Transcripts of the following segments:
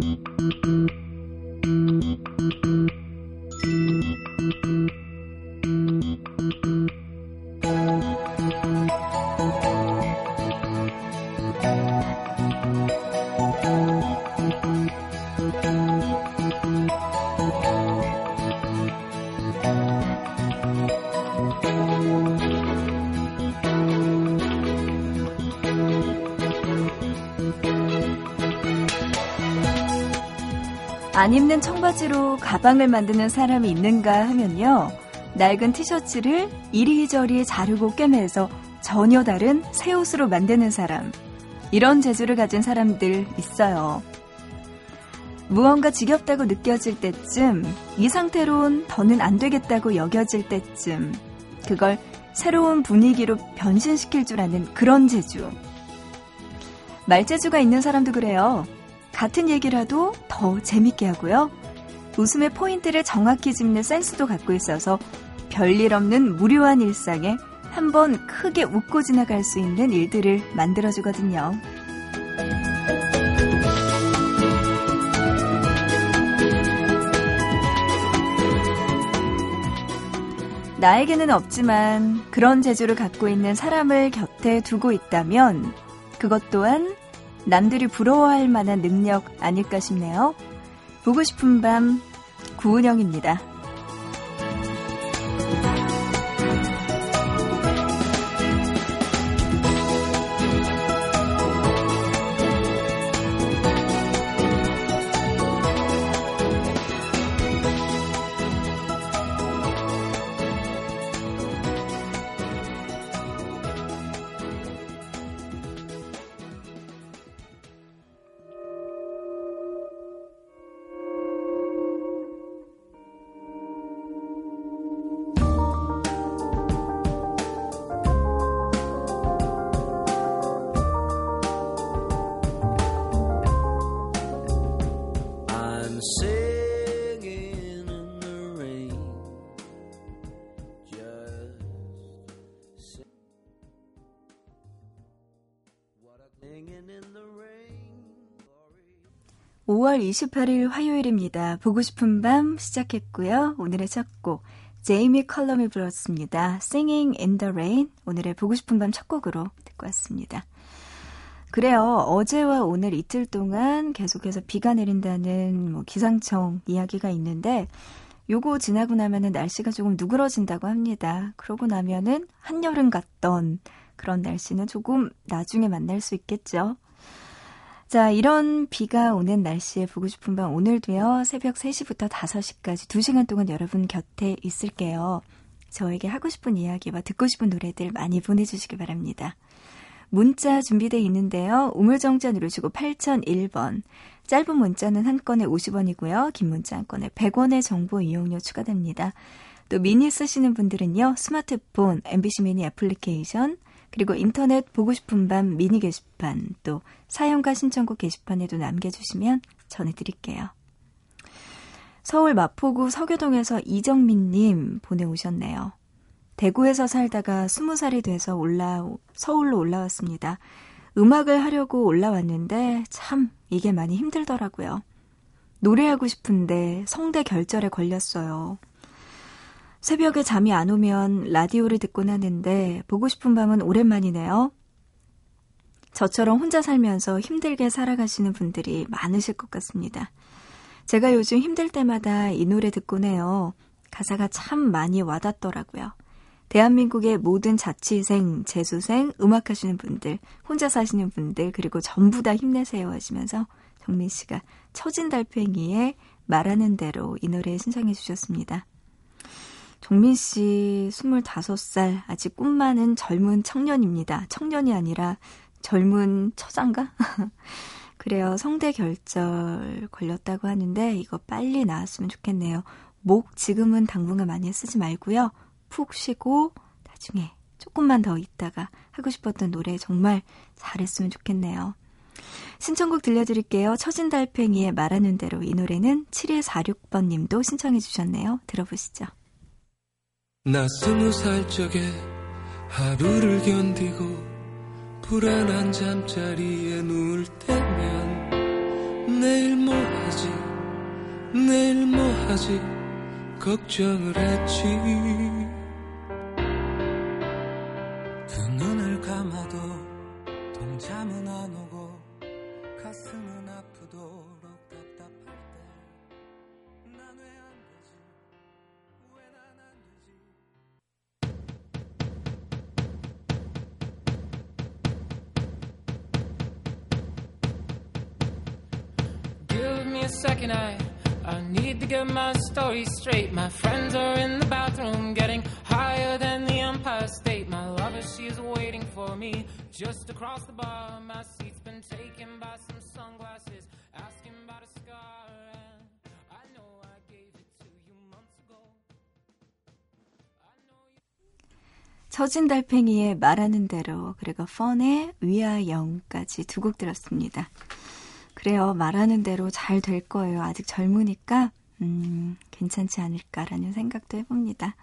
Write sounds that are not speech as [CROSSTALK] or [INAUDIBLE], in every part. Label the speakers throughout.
Speaker 1: Mm-hmm. 안 입는 청바지로 가방을 만드는 사람이 있는가 하면요. 낡은 티셔츠를 이리저리 자르고 꿰매서 전혀 다른 새 옷으로 만드는 사람. 이런 재주를 가진 사람들 있어요. 무언가 지겹다고 느껴질 때쯤, 이 상태론 더는 안 되겠다고 여겨질 때쯤, 그걸 새로운 분위기로 변신시킬 줄 아는 그런 재주. 말재주가 있는 사람도 그래요. 같은 얘기라도 더 재밌게 하고요. 웃음의 포인트를 정확히 짚는 센스도 갖고 있어서 별일 없는 무료한 일상에 한번 크게 웃고 지나갈 수 있는 일들을 만들어주거든요. 나에게는 없지만 그런 재주를 갖고 있는 사람을 곁에 두고 있다면 그것 또한 남들이 부러워할 만한 능력 아닐까 싶네요. 보고 싶은 밤 구은영입니다. 5월 28일 화요일입니다. 보고 싶은 밤 시작했고요. 오늘의 첫 곡, 제이미 컬럼이 불렀습니다. Singing in the Rain. 오늘의 보고 싶은 밤 첫 곡으로 듣고 왔습니다. 그래요. 어제와 오늘 이틀 동안 계속해서 비가 내린다는 뭐 기상청 이야기가 있는데, 요거 지나고 나면은 날씨가 조금 누그러진다고 합니다. 그러고 나면은 한여름 같던 그런 날씨는 조금 나중에 만날 수 있겠죠. 자, 이런 비가 오는 날씨에 보고 싶은 밤 오늘도요, 새벽 3시부터 5시까지 2시간 동안 여러분 곁에 있을게요. 저에게 하고 싶은 이야기와 듣고 싶은 노래들 많이 보내주시기 바랍니다. 문자 준비되어 있는데요. 우물정자 누르시고 8001번. 짧은 문자는 한 건에 50원이고요. 긴 문자 한 건에 100원의 정보 이용료 추가됩니다. 또 미니 쓰시는 분들은요. 스마트폰, MBC 미니 애플리케이션, 그리고 인터넷 보고 싶은 밤 미니 게시판 또 사연과 신청곡 게시판에도 남겨주시면 전해드릴게요. 서울 마포구 서교동에서 이정민님 보내오셨네요. 대구에서 살다가 스무 살이 돼서 올라 서울로 올라왔습니다. 음악을 하려고 올라왔는데 참 이게 많이 힘들더라고요. 노래하고 싶은데 성대 결절에 걸렸어요. 새벽에 잠이 안 오면 라디오를 듣곤 하는데 보고 싶은 밤은 오랜만이네요. 저처럼 혼자 살면서 힘들게 살아가시는 분들이 많으실 것 같습니다. 제가 요즘 힘들 때마다 이 노래 듣곤 해요. 가사가 참 많이 와닿더라고요. 대한민국의 모든 자취생, 재수생, 음악하시는 분들, 혼자 사시는 분들, 그리고 전부 다 힘내세요 하시면서 정민 씨가 처진 달팽이의 말하는 대로 이 노래 신청해 주셨습니다. 종민 씨 25살 아직 꿈 많은 젊은 청년입니다. 청년이 아니라 젊은 처장가? [LAUGHS] 그래요. 성대 결절 걸렸다고 하는데 이거 빨리 나았으면 좋겠네요. 목 지금은 당분간 많이 쓰지 말고요. 푹 쉬고 나중에 조금만 더 있다가 하고 싶었던 노래 정말 잘했으면 좋겠네요. 신청곡 들려드릴게요. 처진 달팽이의 말하는 대로 이 노래는 7146번 님도 신청해 주셨네요. 들어보시죠. 나 스무 살 적에 하루를 견디고 불안한 잠자리에 누울 때면
Speaker 2: 내일 뭐 하지? 내일 뭐 하지? 걱정을 했지
Speaker 3: second, I I need to get my story straight. My friends are in the bathroom, getting higher than the Empire State. My lover, she's waiting for me just across the bar. My seat's been taken by some sunglasses, asking about a scar. And I know I gave it to you months ago. I know you.
Speaker 1: 처진 달팽이의 말하는 대로 그리고 펀의 위아영까지 두 곡 들었습니다. 그래요. 말하는 대로 잘 될 거예요. 아직 젊으니까 음, 괜찮지 않을까라는 생각도 해봅니다.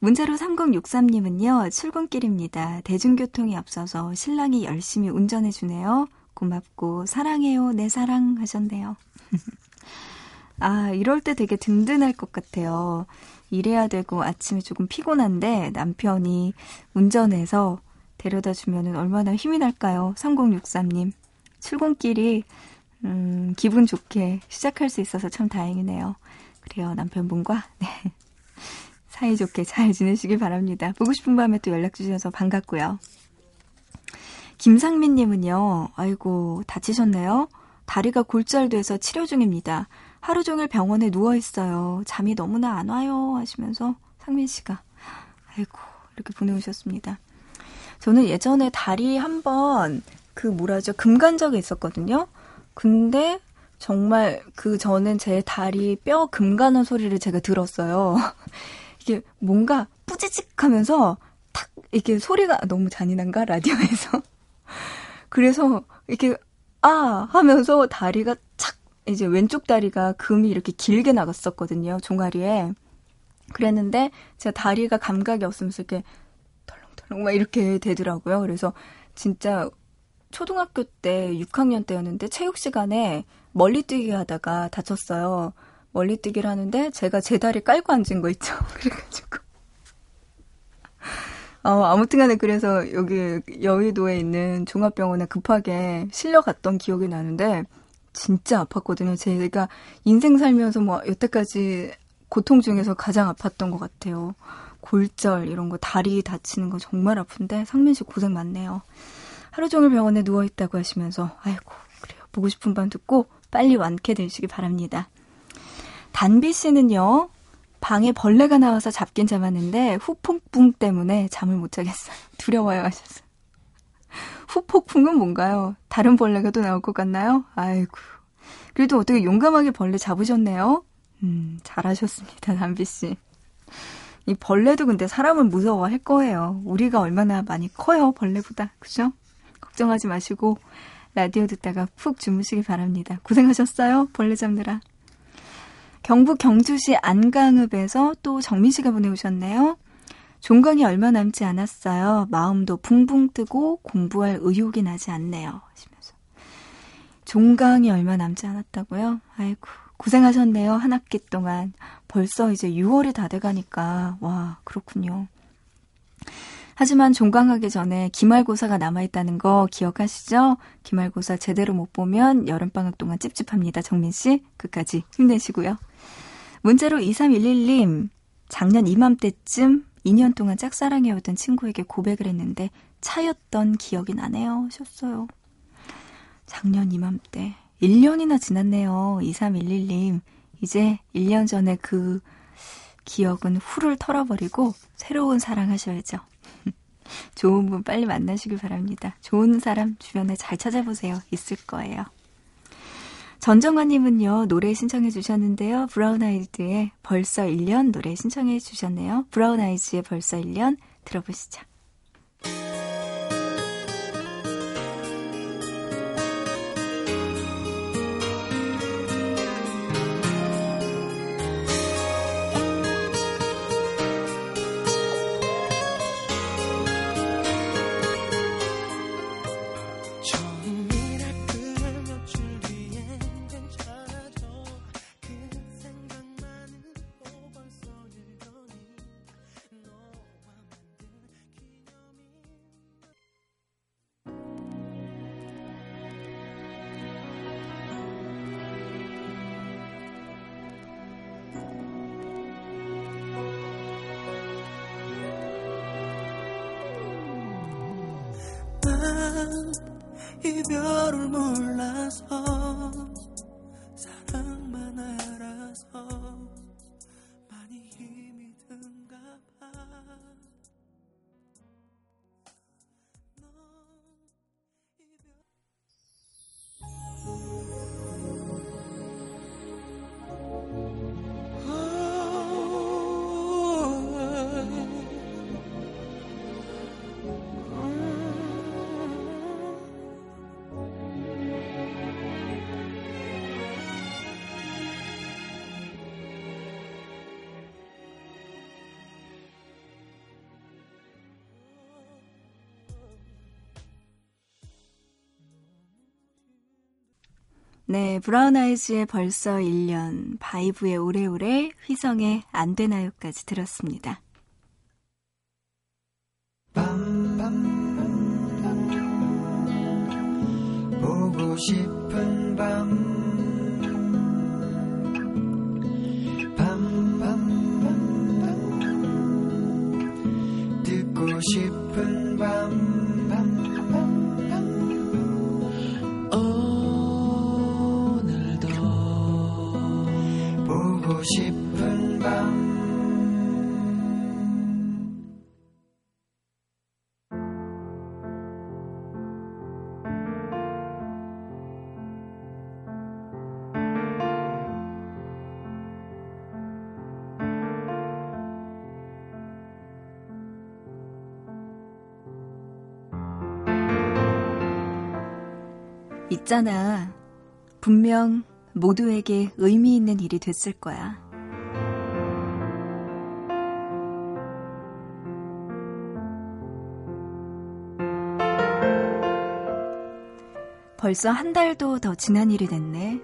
Speaker 1: 문자로 3063님은요. 출근길입니다. 대중교통이 없어서 신랑이 열심히 운전해주네요. 고맙고 사랑해요. 내 사랑 하셨네요. [LAUGHS] 아, 이럴 때 되게 든든할 것 같아요. 일해야 되고 아침에 조금 피곤한데 남편이 운전해서 데려다 주면은 얼마나 힘이 날까요? 3063님. 출근길이 음, 기분 좋게 시작할 수 있어서 참 다행이네요. 그래요, 남편분과 [LAUGHS] 네. 사이좋게 잘 지내시길 바랍니다. 보고 싶은 밤에 또 연락 주셔서 반갑고요. 김상민 님은요, 아이고, 다치셨네요? 다리가 골절돼서 치료 중입니다. 하루 종일 병원에 누워 있어요. 잠이 너무나 안 와요. 하시면서 상민 씨가, 아이고, 이렇게 보내 오셨습니다. 저는 예전에 다리 한번 그 뭐라죠, 금간 적이 있었거든요. 근데 정말 그 저는 제 다리 뼈 금가는 소리를 제가 들었어요. [LAUGHS] 이게 뭔가 뿌지직 하면서 탁 이게 소리가 너무 잔인한가 라디오에서. [LAUGHS] 그래서 이렇게 아 하면서 다리가 착 이제 왼쪽 다리가 금이 이렇게 길게 나갔었거든요. 종아리에. 그랬는데 제가 다리가 감각이 없으면서 이렇게 덜렁덜렁 막 이렇게 되더라고요. 그래서 진짜 초등학교 때 6학년 때였는데 체육 시간에 멀리뛰기 하다가 다쳤어요. 멀리뛰기를 하는데 제가 제 다리 깔고 앉은 거 있죠. [LAUGHS] 그래가지고 어, 아무튼간에 그래서 여기 여의도에 있는 종합병원에 급하게 실려갔던 기억이 나는데 진짜 아팠거든요. 제가 인생 살면서 뭐 여태까지 고통 중에서 가장 아팠던 것 같아요. 골절 이런 거 다리 다치는 거 정말 아픈데 상민 씨 고생 많네요. 하루 종일 병원에 누워 있다고 하시면서 아이고 그래요. 보고 싶은 밤 듣고 빨리 완쾌되시기 바랍니다. 단비 씨는요. 방에 벌레가 나와서 잡긴 잡았는데 후폭풍 때문에 잠을 못 자겠어요. [LAUGHS] 두려워요 하셨어요. 후폭풍은 뭔가요? 다른 벌레가 또 나올 것 같나요? 아이고. 그래도 어떻게 용감하게 벌레 잡으셨네요? 음, 잘하셨습니다, 단비 씨. 이 벌레도 근데 사람을 무서워할 거예요. 우리가 얼마나 많이 커요, 벌레보다. 그죠? 걱정하지 마시고 라디오 듣다가 푹 주무시기 바랍니다. 고생하셨어요. 벌레 잡느라. 경북 경주시 안강읍에서 또 정민 씨가 보내오셨네요. 종강이 얼마 남지 않았어요. 마음도 붕붕 뜨고 공부할 의욕이 나지 않네요. 하시면서. 종강이 얼마 남지 않았다고요? 아이고, 고생하셨네요. 한 학기 동안. 벌써 이제 6월이 다 돼가니까. 와, 그렇군요. 하지만 종강하기 전에 기말고사가 남아있다는 거 기억하시죠? 기말고사 제대로 못 보면 여름방학 동안 찝찝합니다. 정민 씨. 끝까지 힘내시고요. 문자로 2311님, 작년 이맘때쯤 2년 동안 짝사랑해오던 친구에게 고백을 했는데 차였던 기억이 나네요. 하셨어요. 작년 이맘때. 1년이나 지났네요. 2311님. 이제 1년 전에 그 기억은 후를 털어버리고 새로운 사랑 하셔야죠. [LAUGHS] 좋은 분 빨리 만나시길 바랍니다. 좋은 사람 주변에 잘 찾아보세요. 있을 거예요. 전정환님은요, 노래 신청해 주셨는데요. 브라운 아이즈의 벌써 1년 노래 신청해 주셨네요. 브라운 아이즈의 벌써 1년 들어보시죠. 네, 브라운 아이즈의 벌써 1년, 바이브의 오래오래, 휘성의 안 되나요까지 들었습니다. 있잖아. 분명 모두에게 의미 있는 일이 됐을 거야. 벌써 한 달도 더 지난 일이 됐네.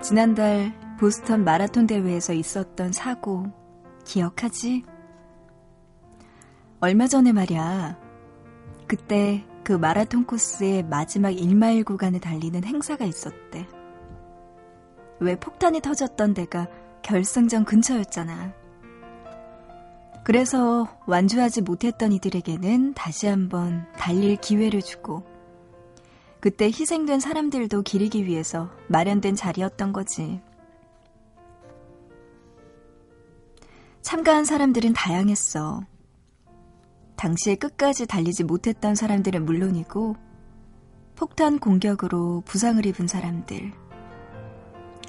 Speaker 1: 지난달 보스턴 마라톤 대회에서 있었던 사고 기억하지? 얼마 전에 말이야. 그때 그 마라톤 코스의 마지막 1마일 구간을 달리는 행사가 있었대. 왜 폭탄이 터졌던 데가 결승전 근처였잖아. 그래서 완주하지 못했던 이들에게는 다시 한번 달릴 기회를 주고, 그때 희생된 사람들도 기리기 위해서 마련된 자리였던 거지. 참가한 사람들은 다양했어. 당시에 끝까지 달리지 못했던 사람들은 물론이고 폭탄 공격으로 부상을 입은 사람들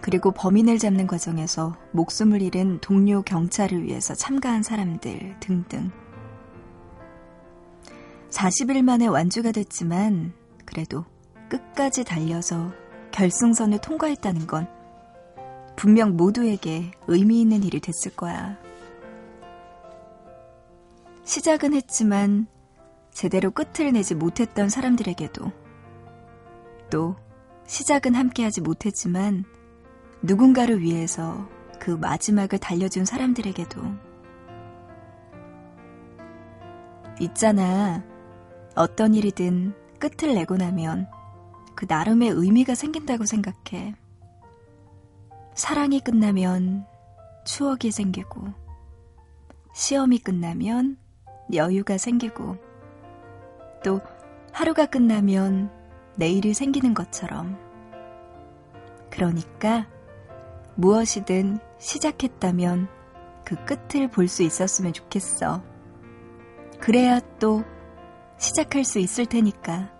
Speaker 1: 그리고 범인을 잡는 과정에서 목숨을 잃은 동료 경찰을 위해서 참가한 사람들 등등 40일 만에 완주가 됐지만 그래도 끝까지 달려서 결승선을 통과했다는 건 분명 모두에게 의미 있는 일이 됐을 거야. 시작은 했지만 제대로 끝을 내지 못했던 사람들에게도 또 시작은 함께하지 못했지만 누군가를 위해서 그 마지막을 달려준 사람들에게도 있잖아. 어떤 일이든 끝을 내고 나면 그 나름의 의미가 생긴다고 생각해. 사랑이 끝나면 추억이 생기고, 시험이 끝나면 여유가 생기고 또 하루가 끝나면 내일이 생기는 것처럼 그러니까 무엇이든 시작했다면 그 끝을 볼 수 있었으면 좋겠어. 그래야 또 시작할 수 있을 테니까.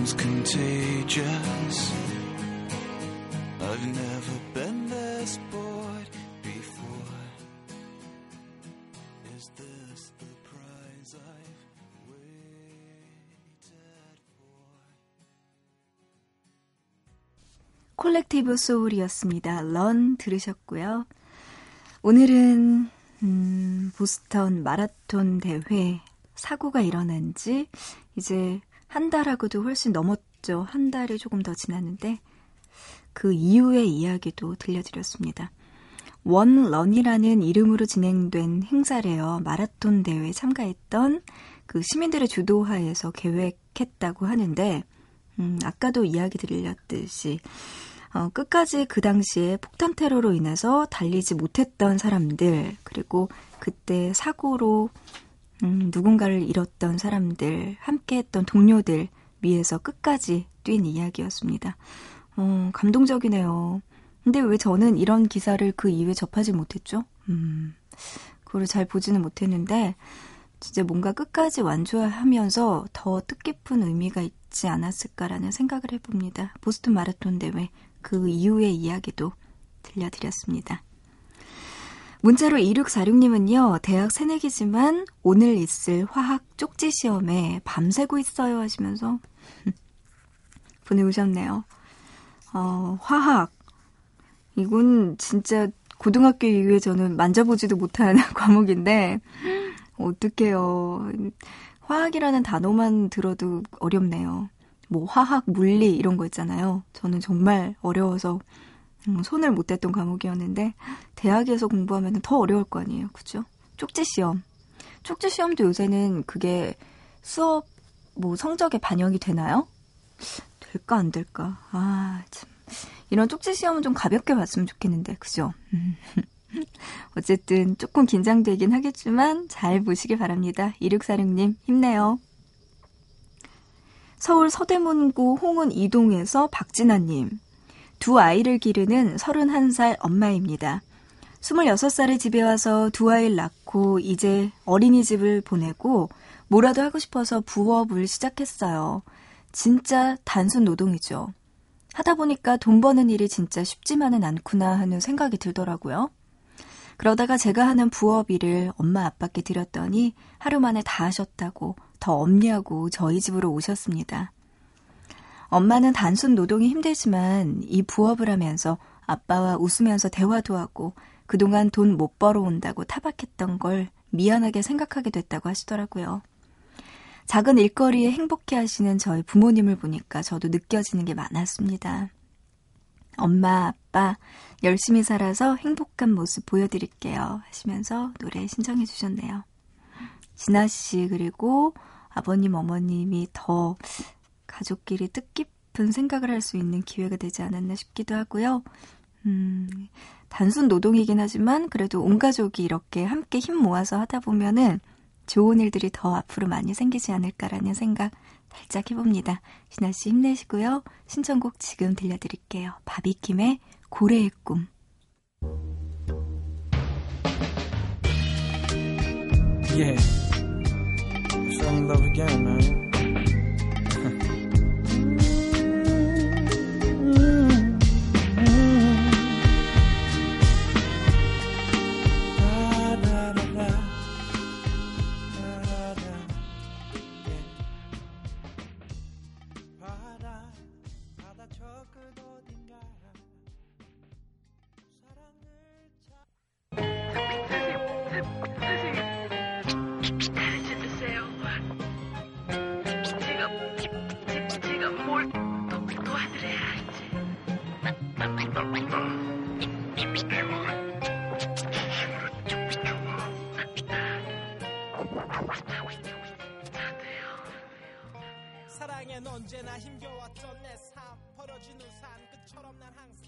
Speaker 2: Times contagious? I've never been this bored before. Is this the prize I've waited for?
Speaker 1: 콜렉티브 소울이었습니다. 런 들으셨고요. 오늘은 음, 보스턴 마라톤 대회 사고가 일어난 지 이제 한 달하고도 훨씬 넘었죠. 한 달이 조금 더 지났는데 그 이후의 이야기도 들려드렸습니다. 원런이라는 이름으로 진행된 행사래요. 마라톤 대회에 참가했던 그 시민들의 주도하에서 계획했다고 하는데, 음, 아까도 이야기 드렸듯이, 어, 끝까지 그 당시에 폭탄 테러로 인해서 달리지 못했던 사람들, 그리고 그때 사고로 음, 누군가를 잃었던 사람들, 함께 했던 동료들 위해서 끝까지 뛴 이야기였습니다. 어, 감동적이네요. 근데 왜 저는 이런 기사를 그 이후에 접하지 못했죠? 음, 그거를 잘 보지는 못했는데, 진짜 뭔가 끝까지 완주하면서 더 뜻깊은 의미가 있지 않았을까라는 생각을 해봅니다. 보스턴 마라톤 대회 그 이후의 이야기도 들려드렸습니다. 문자로 2646님은요, 대학 새내기지만 오늘 있을 화학 쪽지 시험에 밤새고 있어요 하시면서 [LAUGHS] 보내오셨네요. 어, 화학. 이건 진짜 고등학교 이후에 저는 만져보지도 못한 [LAUGHS] 과목인데, 어떡해요. 화학이라는 단어만 들어도 어렵네요. 뭐 화학, 물리 이런 거 있잖아요. 저는 정말 어려워서 음, 손을 못 댔던 과목이었는데 대학에서 공부하면 더 어려울 거 아니에요. 그죠? 쪽지 시험. 쪽지 시험도 요새는 그게 수업 뭐 성적에 반영이 되나요? 될까 안 될까? 아, 참. 이런 쪽지 시험은 좀 가볍게 봤으면 좋겠는데. 그죠? [LAUGHS] 어쨌든 조금 긴장되긴 하겠지만 잘 보시길 바랍니다. 2646님 힘내요. 서울 서대문구 홍은 이동에서 박진아님. 두 아이를 기르는 31살 엄마입니다. 26살에 집에 와서 두 아이를 낳고 이제 어린이집을 보내고 뭐라도 하고 싶어서 부업을 시작했어요. 진짜 단순 노동이죠. 하다 보니까 돈 버는 일이 진짜 쉽지만은 않구나 하는 생각이 들더라고요. 그러다가 제가 하는 부업 일을 엄마 아빠께 드렸더니 하루 만에 다 하셨다고 더 없냐고 저희 집으로 오셨습니다. 엄마는 단순 노동이 힘들지만 이 부업을 하면서 아빠와 웃으면서 대화도 하고 그동안 돈 못 벌어온다고 타박했던 걸 미안하게 생각하게 됐다고 하시더라고요. 작은 일거리에 행복해 하시는 저희 부모님을 보니까 저도 느껴지는 게 많았습니다. 엄마, 아빠, 열심히 살아서 행복한 모습 보여드릴게요. 하시면서 노래 신청해 주셨네요. 진아 씨, 그리고 아버님, 어머님이 더 가족끼리 뜻깊은 생각을 할 수 있는 기회가 되지 않았나 싶기도 하고요. 음, 단순 노동이긴 하지만 그래도 온 가족이 이렇게 함께 힘 모아서 하다 보면은 좋은 일들이 더 앞으로 많이 생기지 않을까라는 생각 살짝 해봅니다. 신아 씨 힘내시고요. 신청곡 지금 들려드릴게요. 바비킴의 고래의 꿈.
Speaker 4: Yeah. Fell in love again, man. 언제나 힘겨웠던 내삶 버려진 우산. 끝처럼 난 항상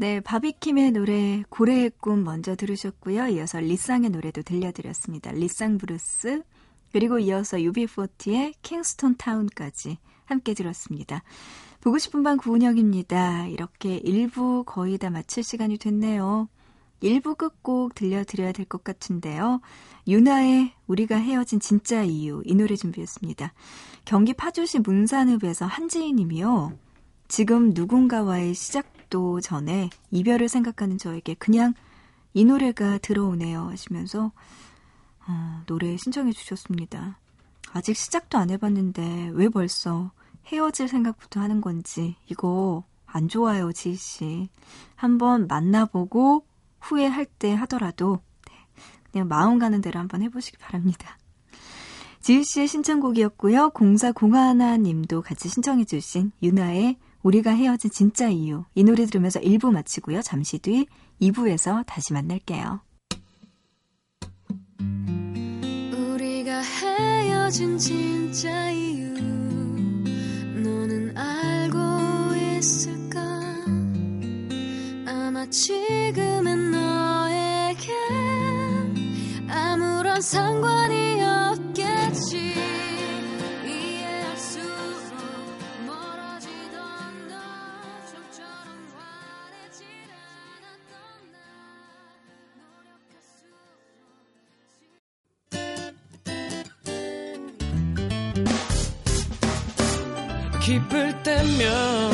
Speaker 1: 네, 바비킴의 노래 고래의 꿈 먼저 들으셨고요. 이어서 리쌍의 노래도 들려드렸습니다. 리쌍 브루스 그리고 이어서 UB40의 킹스톤 타운까지 함께 들었습니다. 보고 싶은 밤 구은영입니다. 이렇게 1부 거의 다 마칠 시간이 됐네요. 1부 끝곡 들려드려야 될 것 같은데요. 유나의 우리가 헤어진 진짜 이유 이 노래 준비했습니다. 경기 파주시 문산읍에서 한지희 님이요. 지금 누군가와의 시작 도 전에 이별을 생각하는 저에게 그냥 이 노래가 들어오네요 하시면서 어, 노래 신청해 주셨습니다. 아직 시작도 안 해봤는데 왜 벌써 헤어질 생각부터 하는 건지 이거 안 좋아요 지희 씨. 한번 만나보고 후회할 때 하더라도 네, 그냥 마음 가는 대로 한번 해보시기 바랍니다. 지희 씨의 신청곡이었고요. 공사 공하나 님도 같이 신청해 주신 유나의 우리가 헤어진 진짜 이유 이 노래 들으면서 1부 마치고요. 잠시 뒤 2부에서 다시 만날게요.
Speaker 5: 우리가 헤어진 진짜 이유 너는 알고 있을까 아마 지금은 너에게 아무런 상관이 없겠지
Speaker 3: 기쁠 때면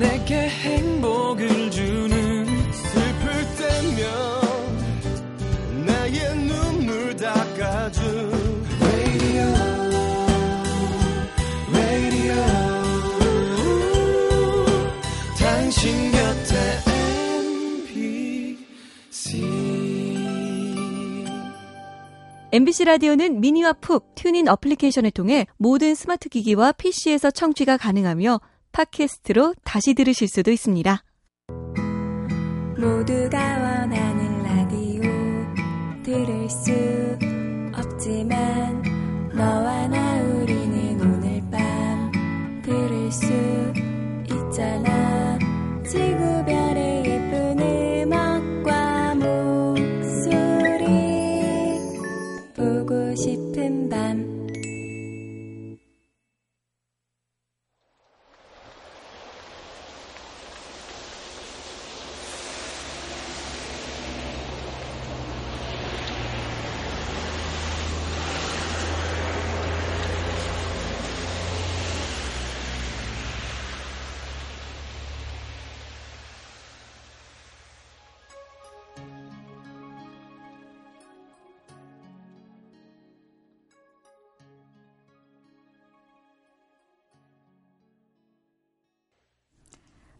Speaker 3: 내게 행복을 주 MBC
Speaker 6: 라디오는 미니와 푹 TuneIn 어플리케이션을 통해 모든 스마트 기기와 PC에서 청취가 가능하며 팟캐스트로 다시 들으실 수도 있습니다.
Speaker 5: 모두가 원하는 라디오 들을 수 없지만 너와 나 우리는 오늘 밤 들을 수 있잖아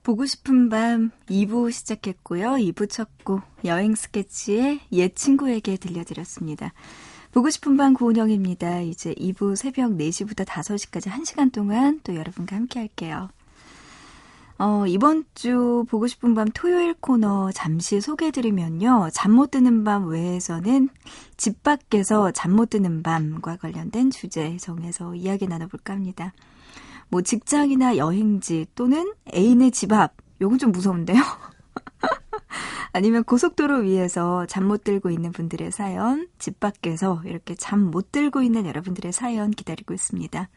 Speaker 5: 보고 싶은 밤
Speaker 1: 2부 시작했고요. 2부 첫 곡 여행 스케치의 옛 친구에게 들려드렸습니다. 보고 싶은 밤 고은영입니다. 이제 2부 새벽 4시부터 5시까지 1시간 동안 또 여러분과 함께 할게요. 어, 이번 주 보고 싶은 밤 토요일 코너 잠시 소개해드리면요. 잠 못 드는 밤 외에서는 집 밖에서 잠 못 드는 밤과 관련된 주제 정해서 이야기 나눠볼까 합니다. 뭐 직장이나 여행지 또는 애인의 집 앞, 요건 좀 무서운데요. [LAUGHS] 아니면 고속도로 위에서 잠 못 들고 있는 분들의 사연, 집 밖에서 이렇게 잠 못 들고 있는 여러분들의 사연 기다리고 있습니다.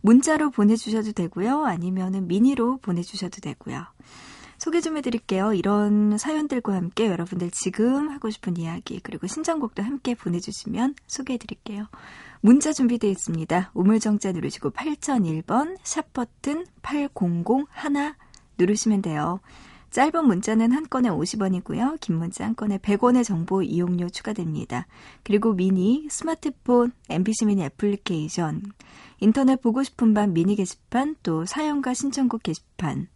Speaker 1: 문자로 보내주셔도 되고요. 아니면은 미니로 보내주셔도 되고요. 소개 좀 해드릴게요. 이런 사연들과 함께 여러분들 지금 하고 싶은 이야기 그리고 신청곡도 함께 보내주시면 소개해드릴게요. 문자 준비되어 있습니다. 우물정자 누르시고 8001번 샵 버튼 8001 누르시면 돼요. 짧은 문자는 한 건에 50원이고요. 긴 문자 한 건에 100원의 정보 이용료 추가됩니다. 그리고 미니, 스마트폰, MBC 미니 애플리케이션, 인터넷 보고 싶은 밤 미니 게시판, 또 사연과 신청곡 게시판,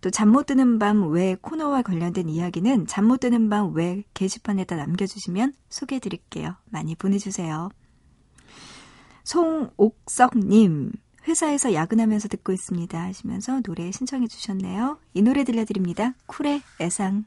Speaker 1: 또 잠 못 드는 밤 외 코너와 관련된 이야기는 잠 못 드는 밤 외 게시판에다 남겨주시면 소개해드릴게요. 많이 보내주세요. 송옥석님, 회사에서 야근하면서 듣고 있습니다 하시면서 노래 신청해 주셨네요. 이 노래 들려드립니다. 쿨의 애상.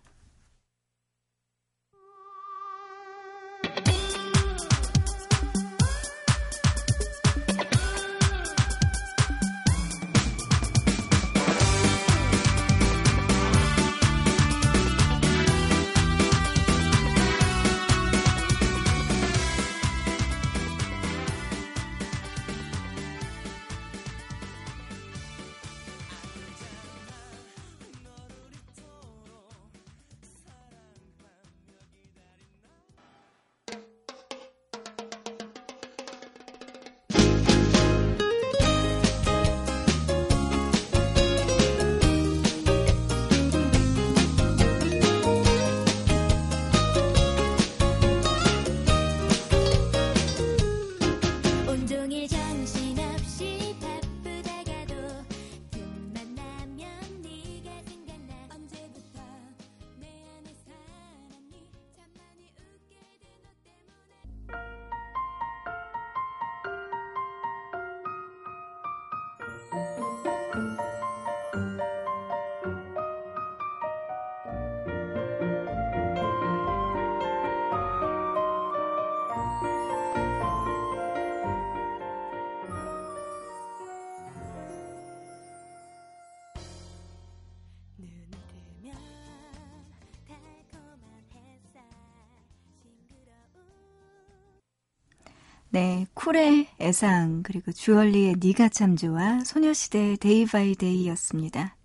Speaker 1: 네, 쿨의 애상 그리고 주얼리의 니가 참 좋아 소녀시대의 데이 바이 데이였습니다.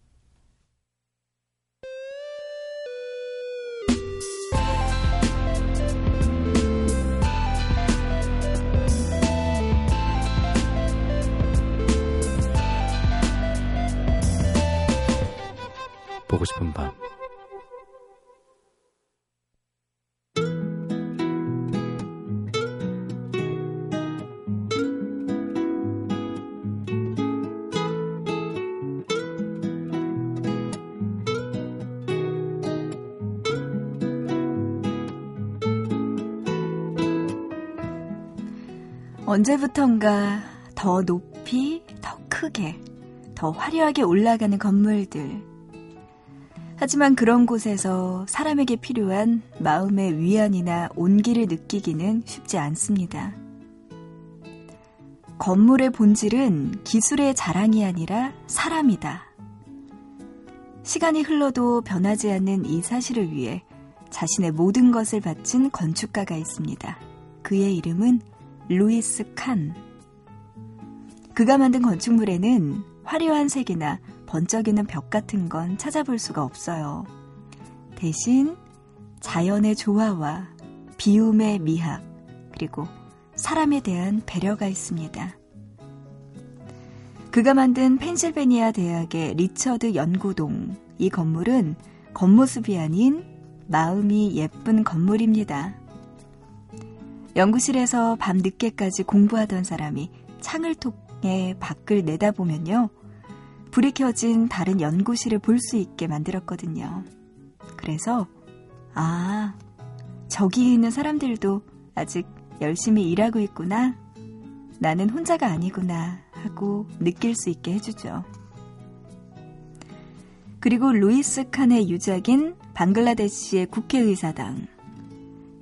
Speaker 1: 언제부턴가 더 높이, 더 크게, 더 화려하게 올라가는 건물들. 하지만 그런 곳에서 사람에게 필요한 마음의 위안이나 온기를 느끼기는 쉽지 않습니다. 건물의 본질은 기술의 자랑이 아니라 사람이다. 시간이 흘러도 변하지 않는 이 사실을 위해 자신의 모든 것을 바친 건축가가 있습니다. 그의 이름은 루이스 칸. 그가 만든 건축물에는 화려한 색이나 번쩍이는 벽 같은 건 찾아볼 수가 없어요. 대신 자연의 조화와 비움의 미학, 그리고 사람에 대한 배려가 있습니다. 그가 만든 펜실베니아 대학의 리처드 연구동. 이 건물은 겉모습이 아닌 마음이 예쁜 건물입니다. 연구실에서 밤 늦게까지 공부하던 사람이 창을 통해 밖을 내다보면요. 불이 켜진 다른 연구실을 볼 수 있게 만들었거든요. 그래서, 아, 저기 있는 사람들도 아직 열심히 일하고 있구나. 나는 혼자가 아니구나 하고 느낄 수 있게 해주죠. 그리고 루이스 칸의 유작인 방글라데시의 국회의사당.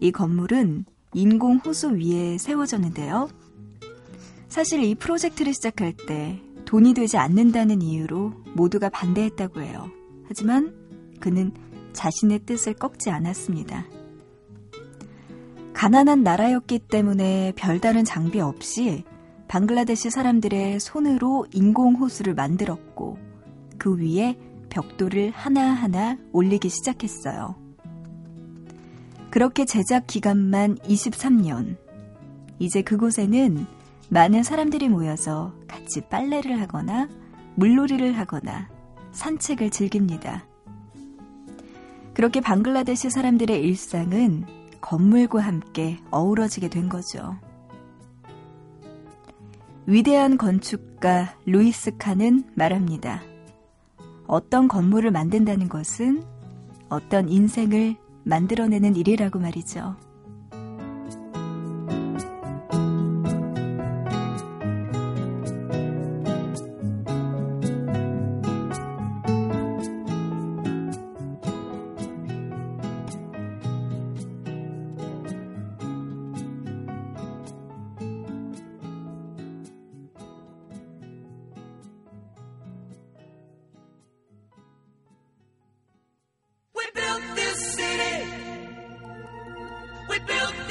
Speaker 1: 이 건물은 인공 호수 위에 세워졌는데요. 사실 이 프로젝트를 시작할 때 돈이 되지 않는다는 이유로 모두가 반대했다고 해요. 하지만 그는 자신의 뜻을 꺾지 않았습니다. 가난한 나라였기 때문에 별다른 장비 없이 방글라데시 사람들의 손으로 인공 호수를 만들었고 그 위에 벽돌을 하나하나 올리기 시작했어요. 그렇게 제작 기간만 23년. 이제 그곳에는 많은 사람들이 모여서 같이 빨래를 하거나 물놀이를 하거나 산책을 즐깁니다. 그렇게 방글라데시 사람들의 일상은 건물과 함께 어우러지게 된 거죠. 위대한 건축가 루이스 칸은 말합니다. 어떤 건물을 만든다는 것은 어떤 인생을 만들어내는 일이라고 말이죠.
Speaker 4: Built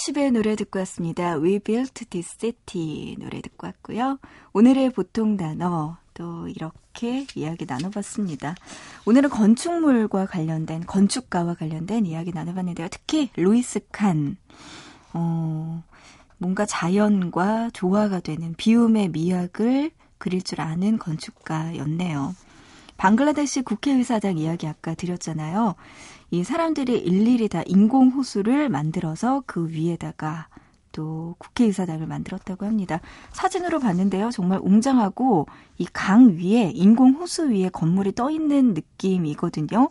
Speaker 1: 스타쉽의 노래 듣고 왔습니다. We Built This City 노래 듣고 왔고요. 오늘의 보통 단어 또 이렇게 이야기 나눠봤습니다. 오늘은 건축물과 관련된 건축가와 관련된 이야기 나눠봤는데요. 특히 루이스 칸 어, 뭔가 자연과 조화가 되는 비움의 미학을 그릴 줄 아는 건축가였네요. 방글라데시 국회의사당 이야기 아까 드렸잖아요. 이 사람들이 일일이 다 인공 호수를 만들어서 그 위에다가 또 국회의사당을 만들었다고 합니다. 사진으로 봤는데요. 정말 웅장하고 이 강 위에 인공 호수 위에 건물이 떠 있는 느낌이거든요.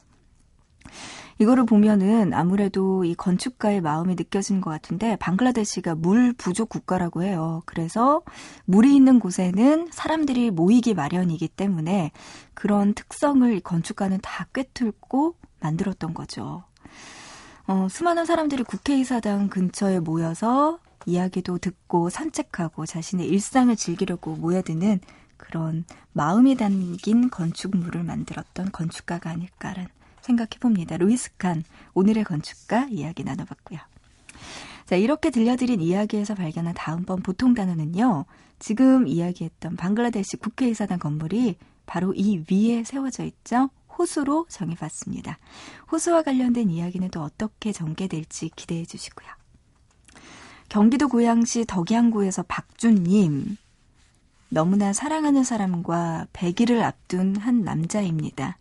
Speaker 1: 이거를 보면은 아무래도 이 건축가의 마음이 느껴지는 것 같은데 방글라데시가 물 부족 국가라고 해요. 그래서 물이 있는 곳에는 사람들이 모이기 마련이기 때문에 그런 특성을 건축가는 다 꿰뚫고 만들었던 거죠. 어, 수많은 사람들이 국회의사당 근처에 모여서 이야기도 듣고 산책하고 자신의 일상을 즐기려고 모여드는 그런 마음이 담긴 건축물을 만들었던 건축가가 아닐까라는 생각해 봅니다. 루이스 칸, 오늘의 건축가 이야기 나눠봤고요. 자, 이렇게 들려드린 이야기에서 발견한 다음번 보통 단어는요, 지금 이야기했던 방글라데시 국회의사당 건물이 바로 이 위에 세워져 있죠. 호수로 정해봤습니다. 호수와 관련된 이야기는 또 어떻게 전개될지 기대해 주시고요. 경기도 고양시 덕양구에서 박준님, 너무나 사랑하는 사람과 100일을 앞둔 한 남자입니다.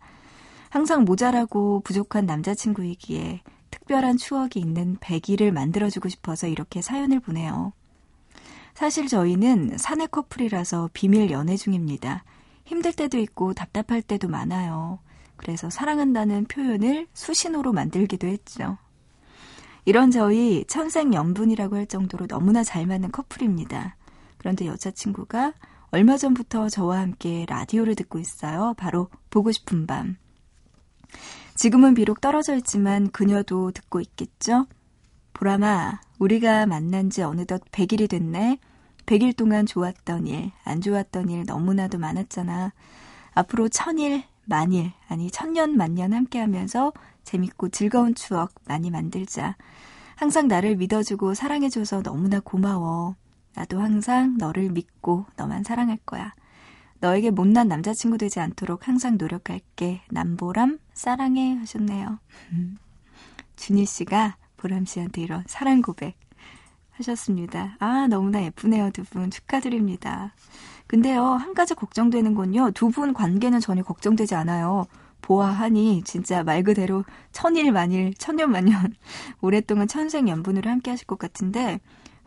Speaker 1: 항상 모자라고 부족한 남자친구이기에 특별한 추억이 있는 100일을 만들어주고 싶어서 이렇게 사연을 보내요. 사실 저희는 사내 커플이라서 비밀 연애 중입니다. 힘들 때도 있고 답답할 때도 많아요. 그래서 사랑한다는 표현을 수신호로 만들기도 했죠. 이런 저희 천생연분이라고 할 정도로 너무나 잘 맞는 커플입니다. 그런데 여자친구가 얼마 전부터 저와 함께 라디오를 듣고 있어요. 바로 보고 싶은 밤. 지금은 비록 떨어져 있지만 그녀도 듣고 있겠죠? 보람아, 우리가 만난 지 어느덧 100일이 됐네. 100일 동안 좋았던 일, 안 좋았던 일 너무나도 많았잖아. 앞으로 천일, 만일, 아니 천년 만년 함께 하면서 재밌고 즐거운 추억 많이 만들자. 항상 나를 믿어주고 사랑해줘서 너무나 고마워. 나도 항상 너를 믿고 너만 사랑할 거야. 너에게 못난 남자친구 되지 않도록 항상 노력할게. 남보람 사랑해 하셨네요. [LAUGHS] 준희 씨가 보람 씨한테 이런 사랑 고백 하셨습니다. 아, 너무나 예쁘네요, 두 분. 축하드립니다. 근데요, 한 가지 걱정되는 건요, 두 분 관계는 전혀 걱정되지 않아요. 보아하니 진짜 말 그대로 천일 만일, 천년 만년 [LAUGHS] 오랫동안 천생 연분으로 함께 하실 것 같은데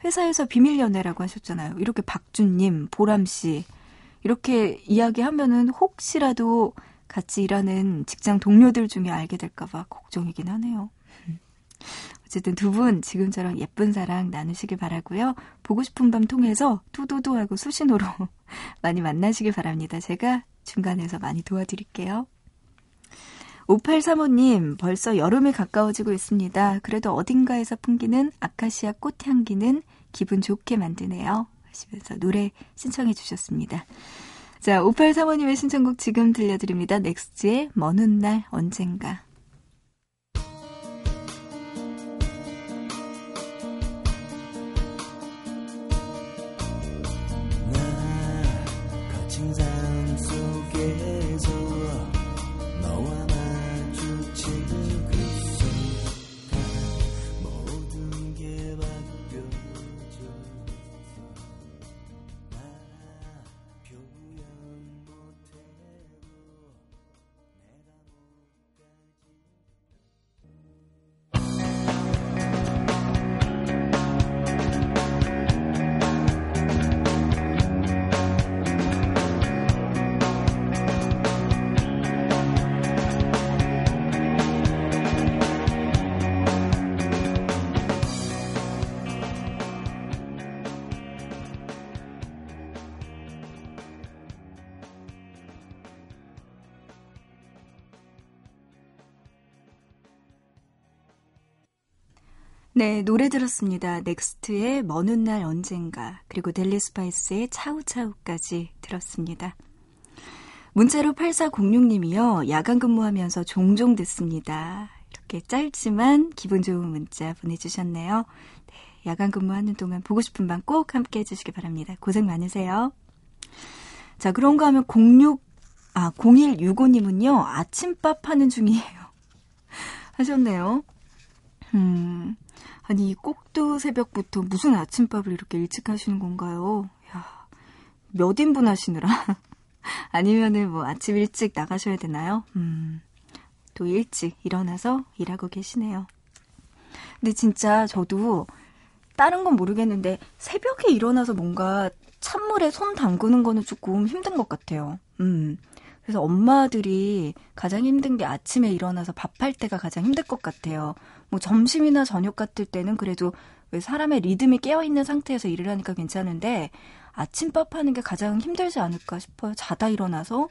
Speaker 1: 회사에서 비밀 연애라고 하셨잖아요. 이렇게 박준 님, 보람 씨 이렇게 이야기하면은 혹시라도 같이 일하는 직장 동료들 중에 알게 될까봐 걱정이긴 하네요. 어쨌든 두 분 지금처럼 예쁜 사랑 나누시길 바라고요. 보고 싶은 밤 통해서 뚜두두하고 수신호로 [LAUGHS] 많이 만나시길 바랍니다. 제가 중간에서 많이 도와드릴게요. 5835님, 벌써 여름이 가까워지고 있습니다. 그래도 어딘가에서 풍기는 아카시아 꽃향기는 기분 좋게 만드네요. 하시면서 노래 신청해 주셨습니다. 자, 5835님의 신청곡 지금 들려드립니다. 넥스트의 먼 훗날 언젠가. 네, 노래 들었습니다. 넥스트의 먼 훗날 언젠가, 그리고 델리 스파이스의 차우차우까지 들었습니다. 문자로 8406님이요. 야간 근무하면서 종종 듣습니다. 이렇게 짧지만 기분 좋은 문자 보내주셨네요. 네, 야간 근무하는 동안 보고 싶은 밤 꼭 함께 해주시기 바랍니다. 고생 많으세요. 자, 그런가 하면 06, 아, 0165님은요. 아침밥 하는 중이에요. [LAUGHS] 하셨네요. 음, 아니, 이 꼭두 새벽부터 무슨 아침밥을 이렇게 일찍 하시는 건가요? 야, 몇 인분 하시느라? [LAUGHS] 아니면은 뭐 아침 일찍 나가셔야 되나요? 음, 또 일찍 일어나서 일하고 계시네요. 근데 진짜 저도 다른 건 모르겠는데 새벽에 일어나서 뭔가 찬물에 손 담그는 거는 조금 힘든 것 같아요. 음, 그래서 엄마들이 가장 힘든 게 아침에 일어나서 밥할 때가 가장 힘들 것 같아요. 뭐 점심이나 저녁 같을 때는 그래도 왜 사람의 리듬이 깨어있는 상태에서 일을 하니까 괜찮은데 아침밥 하는 게 가장 힘들지 않을까 싶어요. 자다 일어나서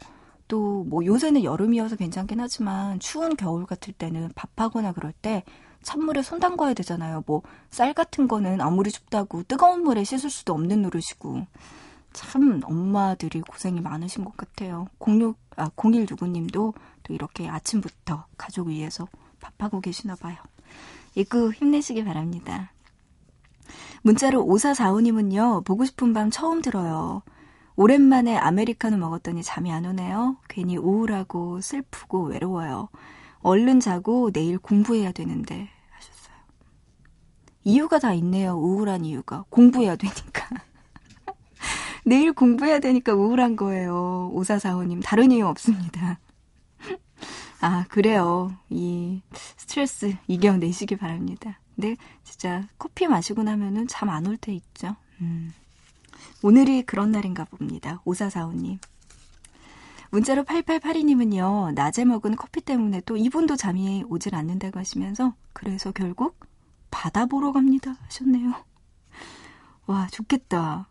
Speaker 1: 또 뭐 요새는 여름이어서 괜찮긴 하지만 추운 겨울 같을 때는 밥하거나 그럴 때 찬물에 손 담가야 되잖아요. 뭐 쌀 같은 거는 아무리 춥다고 뜨거운 물에 씻을 수도 없는 노릇이고 참 엄마들이 고생이 많으신 것 같아요. 06, 아, 01 누구님도 또 이렇게 아침부터 가족 위해서 밥하고 계시나 봐요. 이구 힘내시기 바랍니다. 문자로 5445님은요, 보고 싶은 밤 처음 들어요. 오랜만에 아메리카노 먹었더니 잠이 안 오네요. 괜히 우울하고 슬프고 외로워요. 얼른 자고 내일 공부해야 되는데 하셨어요. 이유가 다 있네요. 우울한 이유가. 공부해야 되니까. [LAUGHS] 내일 공부해야 되니까 우울한 거예요. 5445님. 다른 이유 없습니다. 아, 그래요. 이 스트레스 이겨내시기 바랍니다. 근데 진짜 커피 마시고 나면은 잠 안 올 때 있죠. 음. 오늘이 그런 날인가 봅니다. 5445님. 문자로 8882님은요, 낮에 먹은 커피 때문에 또 이분도 잠이 오질 않는다고 하시면서, 그래서 결국 바다 보러 갑니다. 하셨네요. 와, 좋겠다.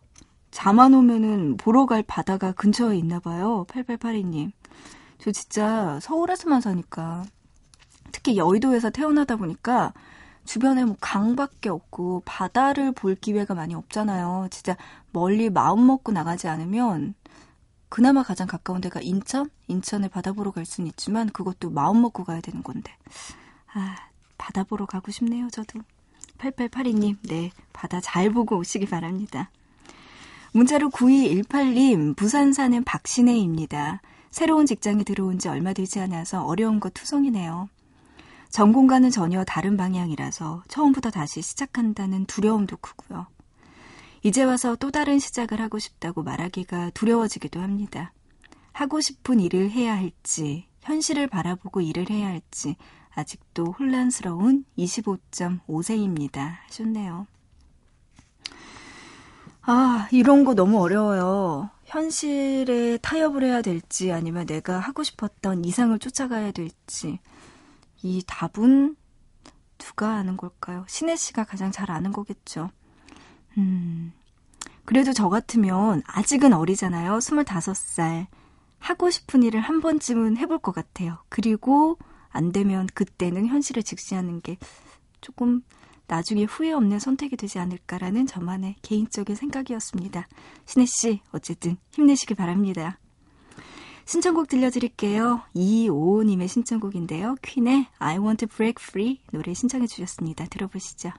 Speaker 1: 잠 안 오면은 보러 갈 바다가 근처에 있나 봐요. 8882님. 저 진짜 서울에서만 사니까, 특히 여의도에서 태어나다 보니까, 주변에 뭐 강밖에 없고 바다를 볼 기회가 많이 없잖아요. 진짜 멀리 마음 먹고 나가지 않으면 그나마 가장 가까운 데가 인천? 인천에 바다 보러 갈 수는 있지만 그것도 마음 먹고 가야 되는 건데. 아, 바다 보러 가고 싶네요, 저도. 8882님, 네, 바다 잘 보고 오시기 바랍니다. 문자로 9218님, 부산 사는 박신혜입니다. 새로운 직장에 들어온 지 얼마 되지 않아서 어려운 것 투성이네요. 전공과는 전혀 다른 방향이라서 처음부터 다시 시작한다는 두려움도 크고요. 이제 와서 또 다른 시작을 하고 싶다고 말하기가 두려워지기도 합니다. 하고 싶은 일을 해야 할지, 현실을 바라보고 일을 해야 할지, 아직도 혼란스러운 25.5세입니다. 하셨네요. 아, 이런 거 너무 어려워요. 현실에 타협을 해야 될지, 아니면 내가 하고 싶었던 이상을 쫓아가야 될지. 이 답은 누가 아는 걸까요? 신혜 씨가 가장 잘 아는 거겠죠. 음, 그래도 저 같으면 아직은 어리잖아요. 25살. 하고 싶은 일을 한 번쯤은 해볼 것 같아요. 그리고 안 되면 그때는 현실을 직시하는 게 조금 나중에 후회 없는 선택이 되지 않을까라는 저만의 개인적인 생각이었습니다. 신혜 씨, 어쨌든 힘내시기 바랍니다. 신청곡 들려드릴게요. 2255님의 신청곡인데요. 퀸의 I Want to Break Free 노래 신청해 주셨습니다. 들어보시죠.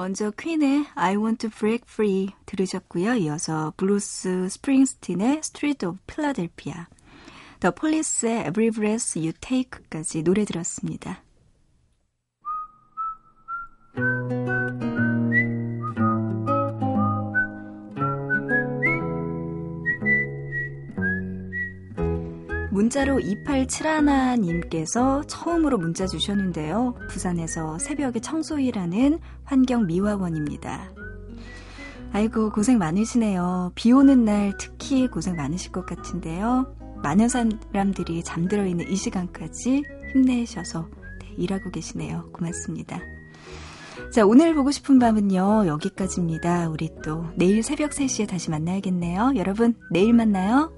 Speaker 1: 먼저 퀸의 I Want to Break Free 들으셨고요. 이어서 브루스 스프링스틴의 Street of Philadelphia, 더 폴리스의 Every Breath You Take까지 노래 들었습니다. 문자로 2871님께서 처음으로 문자 주셨는데요. 부산에서 새벽에 청소일하는 환경 미화원입니다. 아이고, 고생 많으시네요. 비 오는 날 특히 고생 많으실 것 같은데요. 많은 사람들이 잠들어 있는 이 시간까지 힘내셔서 네, 일하고 계시네요. 고맙습니다. 자, 오늘 보고 싶은 밤은요, 여기까지입니다. 우리 또 내일 새벽 3시에 다시 만나야겠네요. 여러분, 내일 만나요.